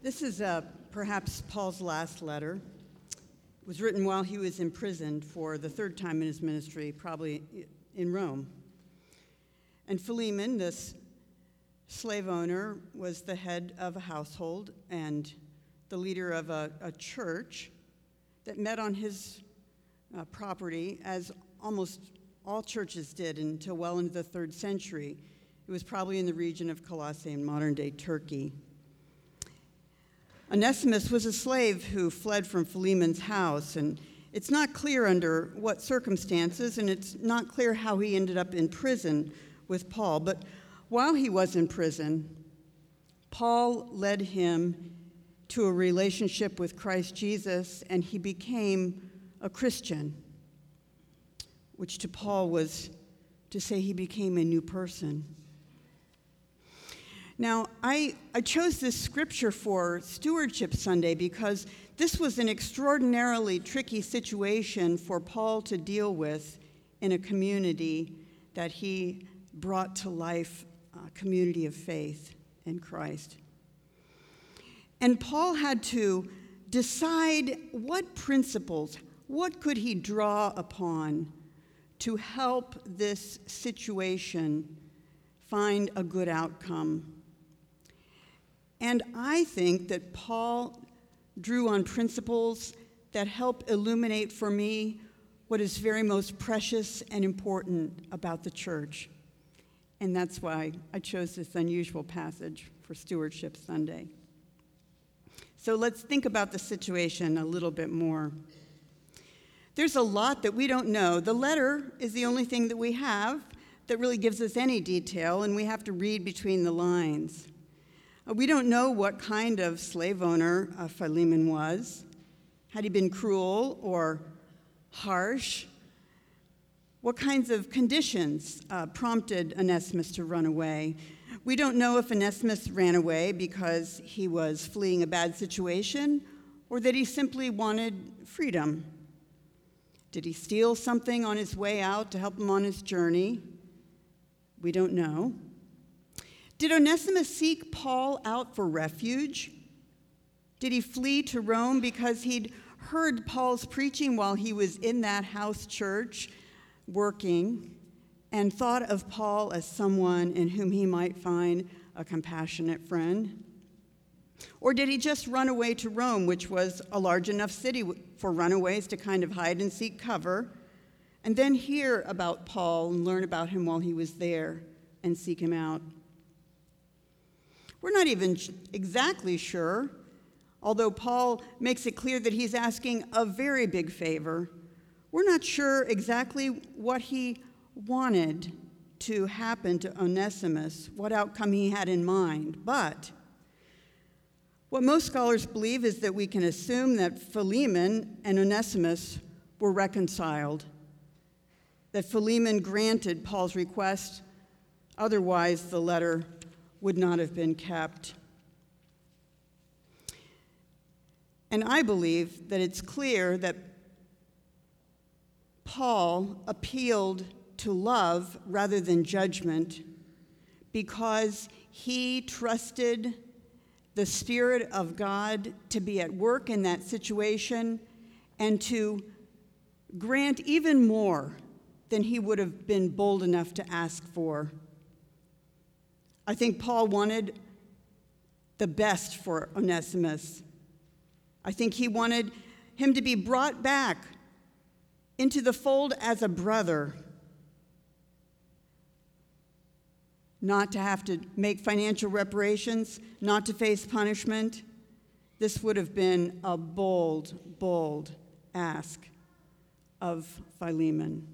This is uh, perhaps Paul's last letter. It was written while he was imprisoned for the third time in his ministry, probably in Rome. And Philemon, this slave owner, was the head of a household and the leader of a, a church that met on his uh, property, as almost all churches did until well into the third century. It was probably in the region of Colossae in modern day Turkey. Onesimus was a slave who fled from Philemon's house, and it's not clear under what circumstances, and it's not clear how he ended up in prison with Paul. But while he was in prison, Paul led him to a relationship with Christ Jesus, and he became a Christian, which to Paul was to say he became a new person. Now, I, I chose this scripture for Stewardship Sunday because this was an extraordinarily tricky situation for Paul to deal with in a community that he brought to life, a community of faith in Christ. And Paul had to decide what principles, what could he draw upon to help this situation find a good outcome and I think that Paul drew on principles that help illuminate for me what is very most precious and important about the church. And that's why I chose this unusual passage for Stewardship Sunday. So let's think about the situation a little bit more. There's a lot that we don't know. The letter is the only thing that we have that really gives us any detail, and we have to read between the lines. We don't know what kind of slave owner uh, Philemon was. Had he been cruel or harsh? What kinds of conditions uh, prompted Onesimus to run away? We don't know if Onesimus ran away because he was fleeing a bad situation or that he simply wanted freedom. Did he steal something on his way out to help him on his journey? We don't know. Did Onesimus seek Paul out for refuge? Did he flee to Rome because he'd heard Paul's preaching while he was in that house church working and thought of Paul as someone in whom he might find a compassionate friend? Or did he just run away to Rome, which was a large enough city for runaways to kind of hide and seek cover, and then hear about Paul and learn about him while he was there and seek him out? We're not even exactly sure, although Paul makes it clear that he's asking a very big favor. We're not sure exactly what he wanted to happen to Onesimus, what outcome he had in mind, but what most scholars believe is that we can assume that Philemon and Onesimus were reconciled, that Philemon granted Paul's request, otherwise, the letter would not have been kept. And I believe that it's clear that Paul appealed to love rather than judgment because he trusted the Spirit of God to be at work in that situation and to grant even more than he would have been bold enough to ask for. I think Paul wanted the best for Onesimus. I think he wanted him to be brought back into the fold as a brother, not to have to make financial reparations, not to face punishment. This would have been a bold, bold ask of Philemon.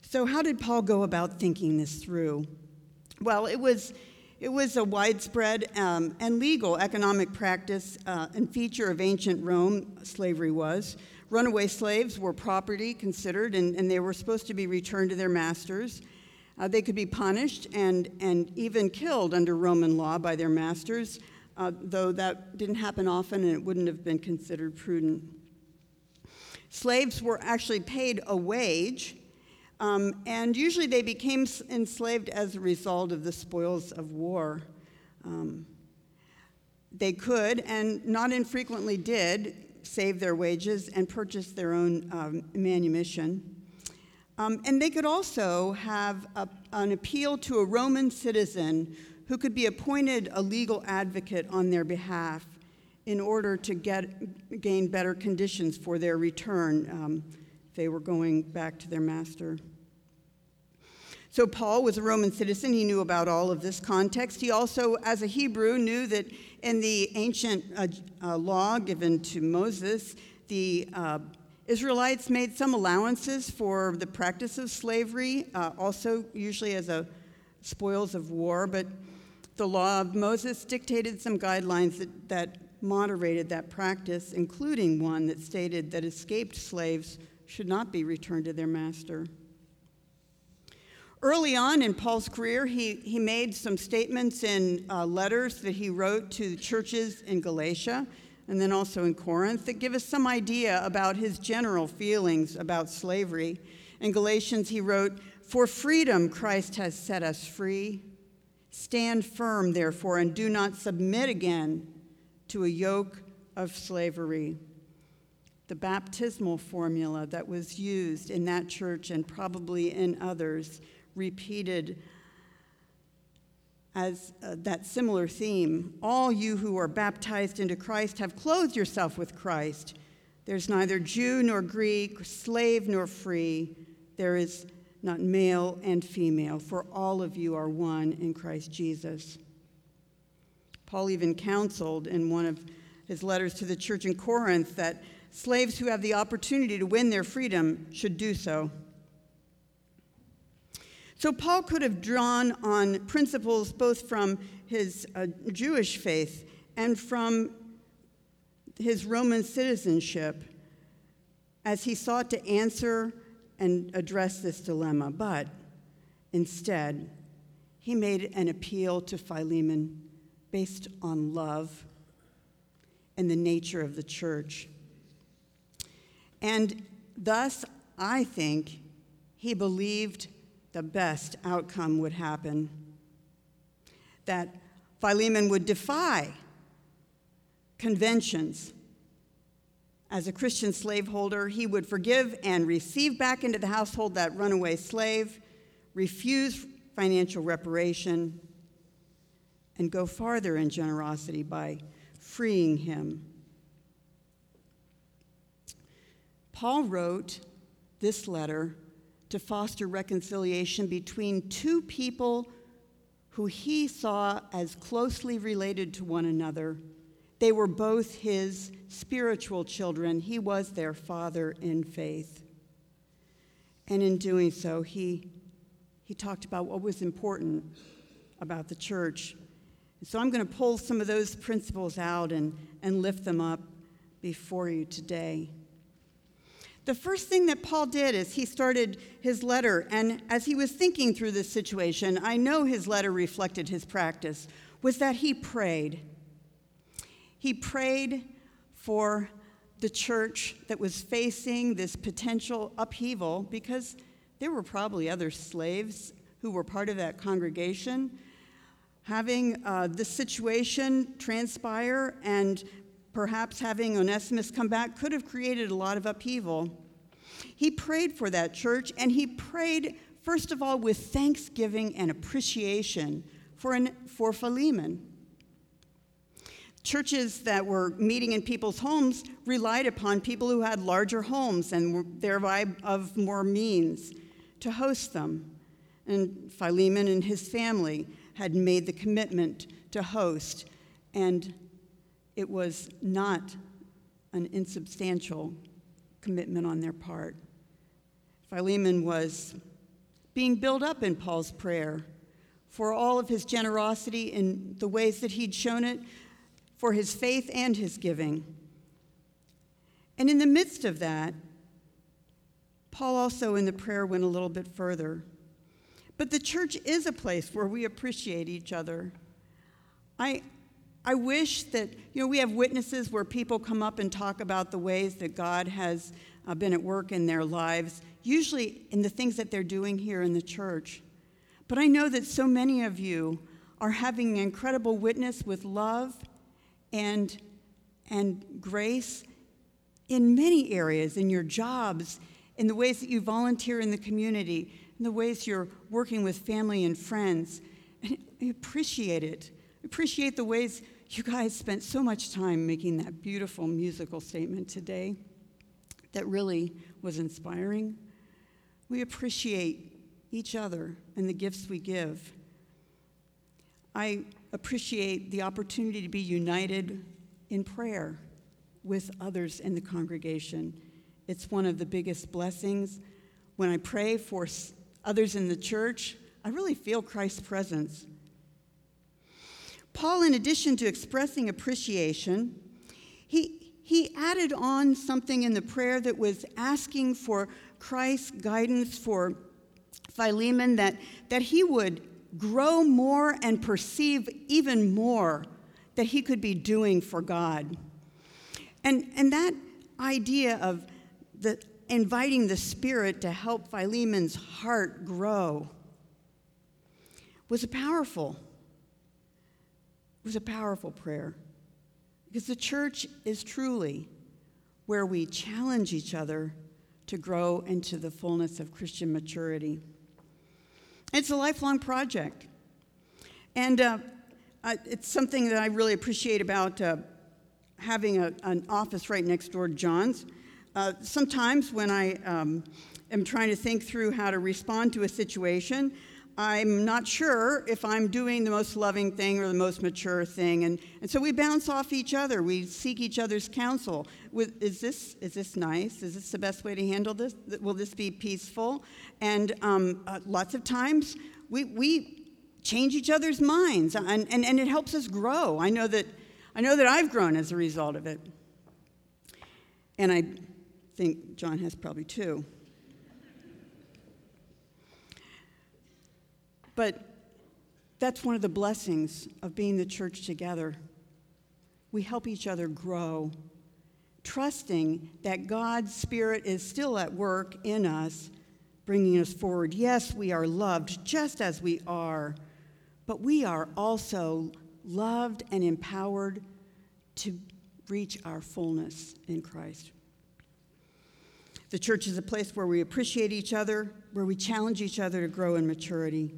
So, how did Paul go about thinking this through? Well, it was, it was a widespread um, and legal economic practice uh, and feature of ancient Rome, slavery was. Runaway slaves were property considered, and, and they were supposed to be returned to their masters. Uh, they could be punished and, and even killed under Roman law by their masters, uh, though that didn't happen often and it wouldn't have been considered prudent. Slaves were actually paid a wage um, and usually they became enslaved as a result of the spoils of war. Um, they could, and not infrequently did, save their wages and purchase their own um, manumission. Um, and they could also have a, an appeal to a Roman citizen who could be appointed a legal advocate on their behalf in order to get, gain better conditions for their return um, they were going back to their master. So, Paul was a Roman citizen. He knew about all of this context. He also, as a Hebrew, knew that in the ancient uh, uh, law given to Moses, the uh, Israelites made some allowances for the practice of slavery, uh, also usually as a spoils of war, but the law of Moses dictated some guidelines that, that moderated that practice, including one that stated that escaped slaves should not be returned to their master. Early on in Paul's career, he, he made some statements in uh, letters that he wrote to churches in Galatia and then also in Corinth that give us some idea about his general feelings about slavery. In Galatians, he wrote, For freedom Christ has set us free. Stand firm, therefore, and do not submit again to a yoke of slavery. The baptismal formula that was used in that church and probably in others repeated as uh, that similar theme. All you who are baptized into Christ have clothed yourself with Christ. There's neither Jew nor Greek, slave nor free. There is not male and female, for all of you are one in Christ Jesus. Paul even counseled in one of his letters to the church in Corinth that slaves who have the opportunity to win their freedom should do so. So, Paul could have drawn on principles both from his uh, Jewish faith and from his Roman citizenship as he sought to answer and address this dilemma. But instead, he made an appeal to Philemon based on love and the nature of the church. And thus, I think he believed the best outcome would happen. That Philemon would defy conventions. As a Christian slaveholder, he would forgive and receive back into the household that runaway slave, refuse financial reparation, and go farther in generosity by freeing him. Paul wrote this letter to foster reconciliation between two people who he saw as closely related to one another. They were both his spiritual children. He was their father in faith. And in doing so, he, he talked about what was important about the church. so I'm going to pull some of those principles out and, and lift them up before you today. The first thing that Paul did is he started his letter, and as he was thinking through this situation, I know his letter reflected his practice, was that he prayed. He prayed for the church that was facing this potential upheaval because there were probably other slaves who were part of that congregation. Having uh, this situation transpire and perhaps having Onesimus come back could have created a lot of upheaval. He prayed for that church, and he prayed, first of all, with thanksgiving and appreciation for, an, for Philemon. Churches that were meeting in people's homes relied upon people who had larger homes and thereby of more means to host them. And Philemon and his family had made the commitment to host, and it was not an insubstantial commitment on their part. Philemon was being built up in Paul's prayer for all of his generosity in the ways that he'd shown it, for his faith and his giving. And in the midst of that, Paul also in the prayer went a little bit further. But the church is a place where we appreciate each other. I, I wish that, you know, we have witnesses where people come up and talk about the ways that God has uh, been at work in their lives, usually in the things that they're doing here in the church. But I know that so many of you are having incredible witness with love and, and grace in many areas, in your jobs, in the ways that you volunteer in the community, in the ways you're working with family and friends. And I appreciate it. I appreciate the ways you guys spent so much time making that beautiful musical statement today that really was inspiring. We appreciate each other and the gifts we give. I appreciate the opportunity to be united in prayer with others in the congregation. It's one of the biggest blessings. When I pray for others in the church, I really feel Christ's presence. Paul, in addition to expressing appreciation, he, he added on something in the prayer that was asking for Christ's guidance for Philemon, that, that he would grow more and perceive even more that he could be doing for God. And, and that idea of the, inviting the Spirit to help Philemon's heart grow was powerful, was a powerful prayer. Because the church is truly where we challenge each other to grow into the fullness of Christian maturity. It's a lifelong project. And uh, it's something that I really appreciate about uh, having a, an office right next door to John's. Uh, sometimes when I um, am trying to think through how to respond to a situation, I'm not sure if I'm doing the most loving thing or the most mature thing. And, and so we bounce off each other. We seek each other's counsel. With, is, this, is this nice? Is this the best way to handle this? Will this be peaceful? And um, uh, lots of times we, we change each other's minds, and, and, and it helps us grow. I know, that, I know that I've grown as a result of it. And I think John has probably too. But that's one of the blessings of being the church together. We help each other grow, trusting that God's Spirit is still at work in us, bringing us forward. Yes, we are loved just as we are, but we are also loved and empowered to reach our fullness in Christ. The church is a place where we appreciate each other, where we challenge each other to grow in maturity.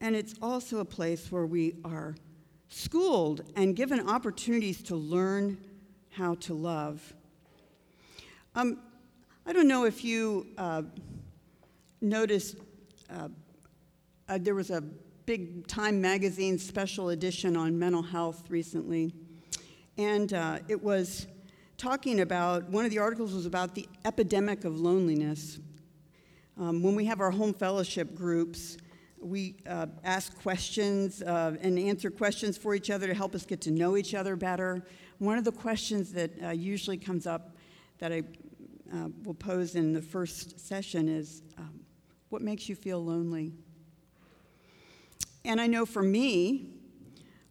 And it's also a place where we are schooled and given opportunities to learn how to love. Um, I don't know if you uh, noticed, uh, uh, there was a big Time magazine special edition on mental health recently. And uh, it was talking about, one of the articles was about the epidemic of loneliness. Um, when we have our home fellowship groups, we uh, ask questions uh, and answer questions for each other to help us get to know each other better. One of the questions that uh, usually comes up that I uh, will pose in the first session is um, What makes you feel lonely? And I know for me,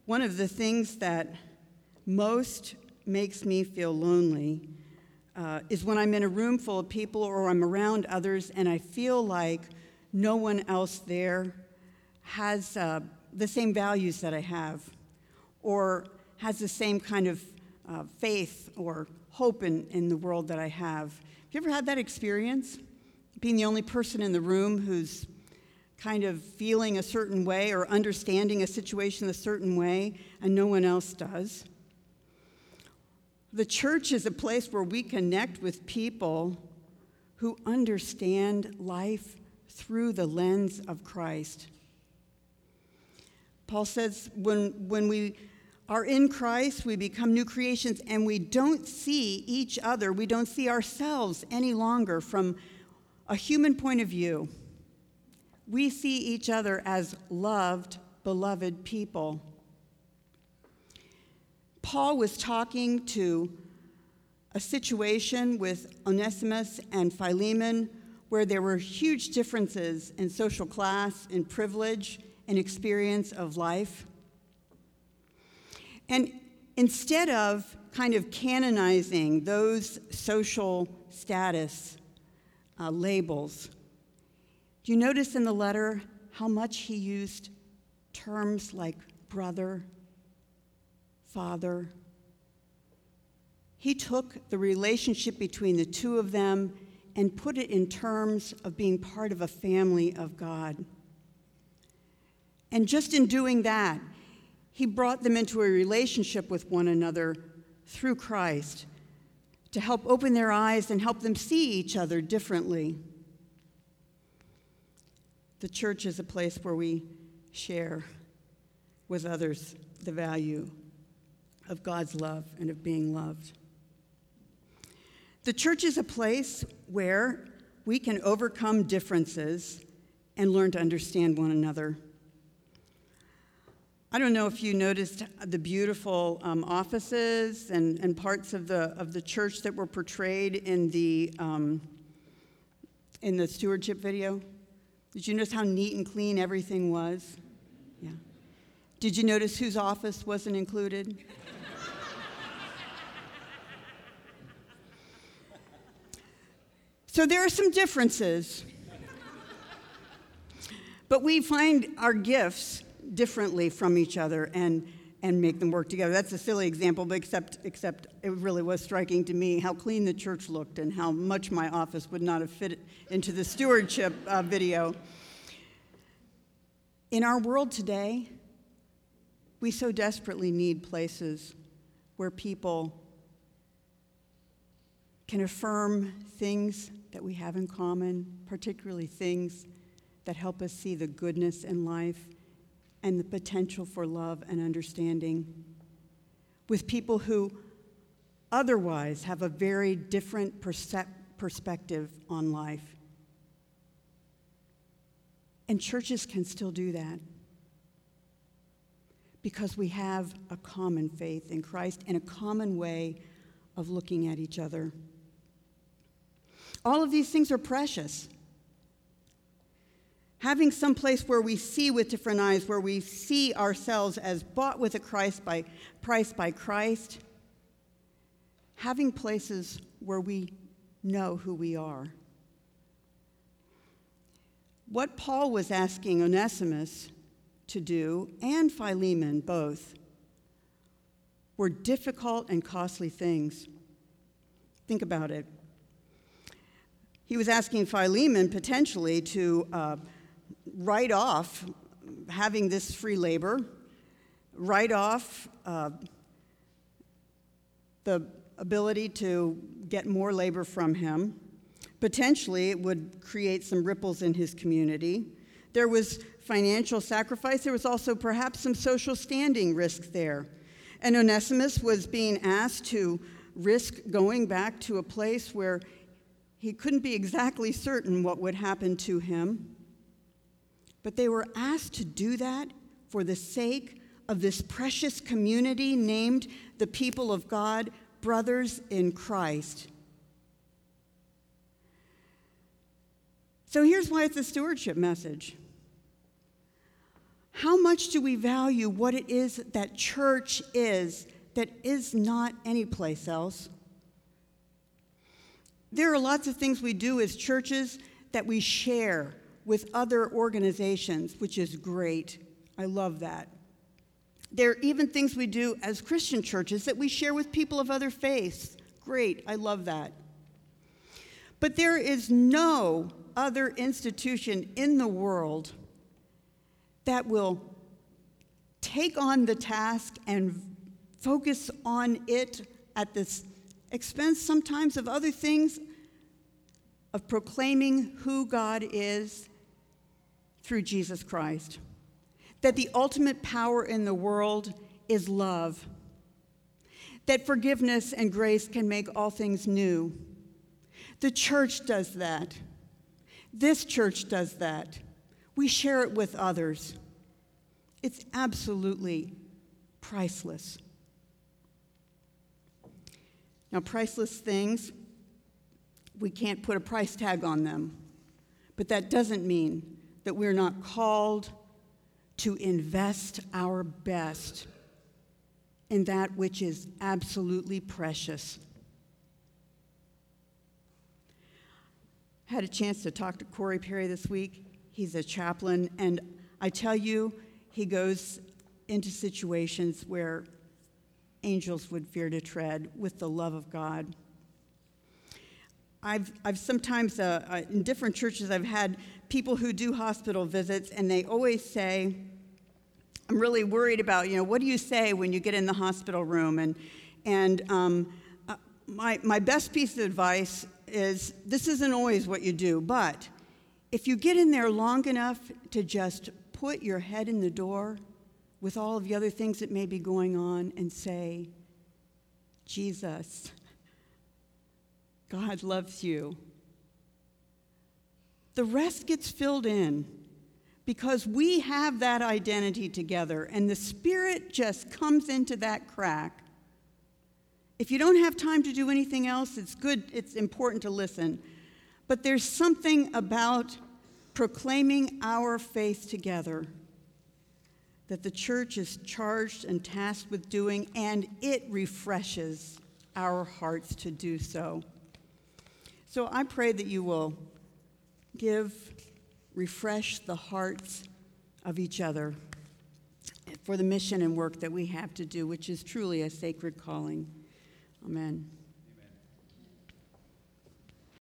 one of the things that most makes me feel lonely uh, is when I'm in a room full of people or I'm around others and I feel like no one else there has uh, the same values that I have, or has the same kind of uh, faith or hope in, in the world that I have. Have you ever had that experience? Being the only person in the room who's kind of feeling a certain way or understanding a situation a certain way, and no one else does. The church is a place where we connect with people who understand life through the lens of Christ. Paul says when, when we are in Christ, we become new creations and we don't see each other, we don't see ourselves any longer from a human point of view. We see each other as loved, beloved people. Paul was talking to a situation with Onesimus and Philemon where there were huge differences in social class and privilege and experience of life. And instead of kind of canonizing those social status uh, labels, do you notice in the letter how much he used terms like brother, Father. He took the relationship between the two of them and put it in terms of being part of a family of God. And just in doing that, he brought them into a relationship with one another through Christ to help open their eyes and help them see each other differently. The church is a place where we share with others the value of God's love and of being loved. The church is a place where we can overcome differences and learn to understand one another. I don't know if you noticed the beautiful um, offices and, and parts of the, of the church that were portrayed in the, um, in the stewardship video. Did you notice how neat and clean everything was? Yeah. Did you notice whose office wasn't included? so there are some differences. But we find our gifts differently from each other and, and make them work together. That's a silly example, but except, except it really was striking to me how clean the church looked and how much my office would not have fit into the stewardship uh, video. In our world today, we so desperately need places where people can affirm things that we have in common, particularly things that help us see the goodness in life and the potential for love and understanding with people who otherwise have a very different percep- perspective on life. And churches can still do that because we have a common faith in Christ and a common way of looking at each other. All of these things are precious having some place where we see with different eyes, where we see ourselves as bought with a Christ by, price by Christ, having places where we know who we are. What Paul was asking Onesimus to do, and Philemon both, were difficult and costly things. Think about it. He was asking Philemon potentially to uh, write off having this free labor, write off uh, the ability to get more labor from him. Potentially, it would create some ripples in his community. There was financial sacrifice. There was also perhaps some social standing risk there. And Onesimus was being asked to risk going back to a place where he couldn't be exactly certain what would happen to him. But they were asked to do that for the sake of this precious community named the people of God, brothers in Christ. So here's why it's a stewardship message. How much do we value what it is that church is that is not anyplace else? There are lots of things we do as churches that we share with other organizations, which is great. I love that. There are even things we do as Christian churches that we share with people of other faiths. Great, I love that. But there is no other institution in the world that will take on the task and focus on it at the expense sometimes of other things, of proclaiming who God is through Jesus Christ. That the ultimate power in the world is love. That forgiveness and grace can make all things new. The church does that. This church does that. We share it with others. It's absolutely priceless. Now, priceless things, we can't put a price tag on them, but that doesn't mean that we're not called to invest our best in that which is absolutely precious. I had a chance to talk to Corey Perry this week. He's a chaplain, and I tell you, he goes into situations where angels would fear to tread with the love of God. I've, I've sometimes, uh, uh, in different churches, I've had people who do hospital visits, and they always say, I'm really worried about, you know, what do you say when you get in the hospital room? And, and um, uh, my, my best piece of advice is this isn't always what you do, but if you get in there long enough to just put your head in the door with all of the other things that may be going on and say, Jesus, God loves you. The rest gets filled in because we have that identity together, and the Spirit just comes into that crack. If you don't have time to do anything else, it's good, it's important to listen. But there's something about proclaiming our faith together that the church is charged and tasked with doing, and it refreshes our hearts to do so. So I pray that you will give, refresh the hearts of each other for the mission and work that we have to do, which is truly a sacred calling. Amen.